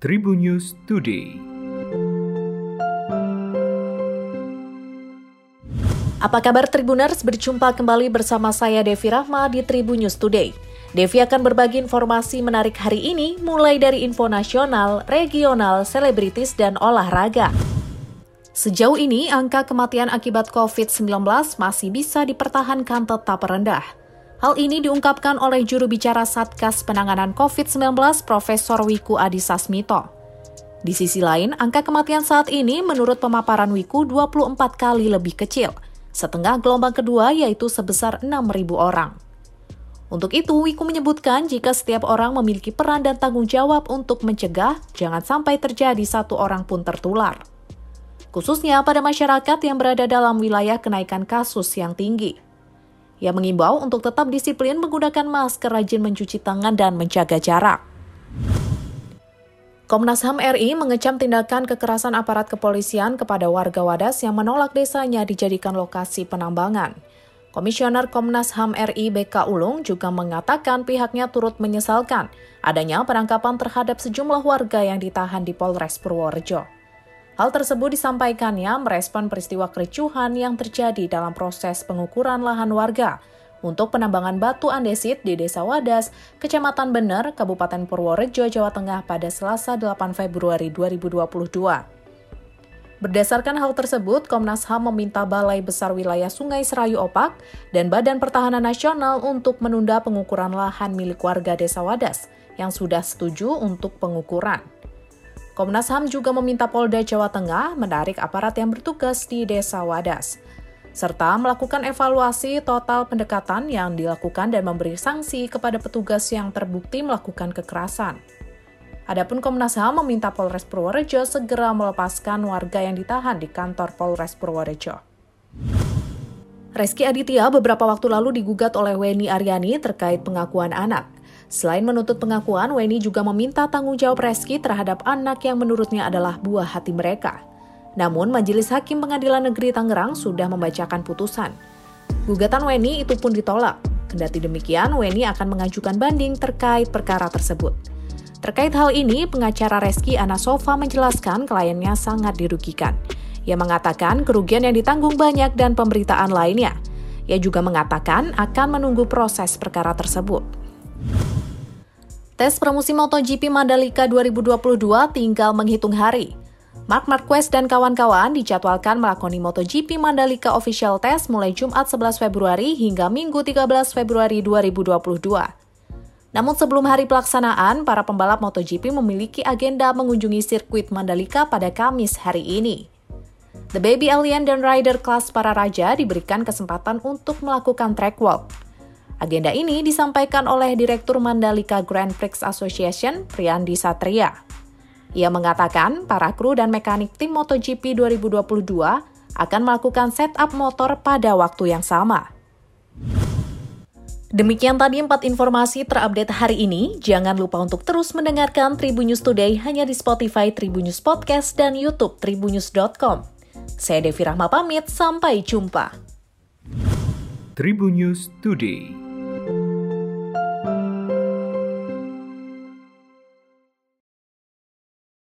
Tribun News Today. Apa kabar Tribuners? Berjumpa kembali bersama saya Devi Rahma di Tribun News Today. Devi akan berbagi informasi menarik hari ini mulai dari info nasional, regional, selebritis, dan olahraga. Sejauh ini, angka kematian akibat COVID-19 masih bisa dipertahankan tetap rendah. Hal ini diungkapkan oleh juru bicara Satgas Penanganan COVID-19 Profesor Wiku Adhisa Smito. Di sisi lain, angka kematian saat ini menurut pemaparan Wiku 24 kali lebih kecil, setengah gelombang kedua yaitu sebesar 6.000 orang. Untuk itu, Wiku menyebutkan jika setiap orang memiliki peran dan tanggung jawab untuk mencegah, jangan sampai terjadi satu orang pun tertular. Khususnya pada masyarakat yang berada dalam wilayah kenaikan kasus yang tinggi. Ia mengimbau untuk tetap disiplin menggunakan masker, rajin mencuci tangan, dan menjaga jarak. Komnas HAM RI mengecam tindakan kekerasan aparat kepolisian kepada warga Wadas yang menolak desanya dijadikan lokasi penambangan. Komisioner Komnas HAM RI BK Ulung juga mengatakan pihaknya turut menyesalkan adanya penangkapan terhadap sejumlah warga yang ditahan di Polres Purworejo. Hal tersebut disampaikannya merespon peristiwa kericuhan yang terjadi dalam proses pengukuran lahan warga untuk penambangan batu andesit di Desa Wadas, Kecamatan Bener, Kabupaten Purworejo, Jawa Tengah pada Selasa 8 Februari 2022. Berdasarkan hal tersebut, Komnas HAM meminta Balai Besar Wilayah Sungai Serayu Opak dan Badan Pertahanan Nasional untuk menunda pengukuran lahan milik warga Desa Wadas yang sudah setuju untuk pengukuran. Komnas HAM juga meminta Polda Jawa Tengah menarik aparat yang bertugas di Desa Wadas, serta melakukan evaluasi total pendekatan yang dilakukan dan memberi sanksi kepada petugas yang terbukti melakukan kekerasan. Adapun Komnas HAM meminta Polres Purworejo segera melepaskan warga yang ditahan di kantor Polres Purworejo. Reski Aditya beberapa waktu lalu digugat oleh Weni Aryani terkait pengakuan anak. Selain menuntut pengakuan, Weni juga meminta tanggung jawab Reski terhadap anak yang menurutnya adalah buah hati mereka. Namun, Majelis Hakim Pengadilan Negeri Tangerang sudah membacakan putusan. Gugatan Weni itu pun ditolak. Kendati demikian, Weni akan mengajukan banding terkait perkara tersebut. Terkait hal ini, pengacara Reski Anasofa menjelaskan kliennya sangat dirugikan. Ia mengatakan kerugian yang ditanggung banyak dan pemberitaan lainnya. Ia juga mengatakan akan menunggu proses perkara tersebut. Tes pramusim MotoGP Mandalika 2022 tinggal menghitung hari. Mark Marquez dan kawan-kawan dijadwalkan melakoni MotoGP Mandalika Official Test mulai Jumat 11 Februari hingga Minggu 13 Februari 2022. Namun sebelum hari pelaksanaan, para pembalap MotoGP memiliki agenda mengunjungi sirkuit Mandalika pada Kamis hari ini. The Baby Alien dan rider kelas para raja diberikan kesempatan untuk melakukan track walk. Agenda ini disampaikan oleh Direktur Mandalika Grand Prix Association, Priyandi Satria. Ia mengatakan para kru dan mekanik tim MotoGP 2022 akan melakukan setup motor pada waktu yang sama. Demikian tadi empat informasi terupdate hari ini. Jangan lupa untuk terus mendengarkan Tribun News Today hanya di Spotify Tribun News Podcast dan YouTube tribunnews.com. Saya Devi Rahma pamit, sampai jumpa. Tribun News Today.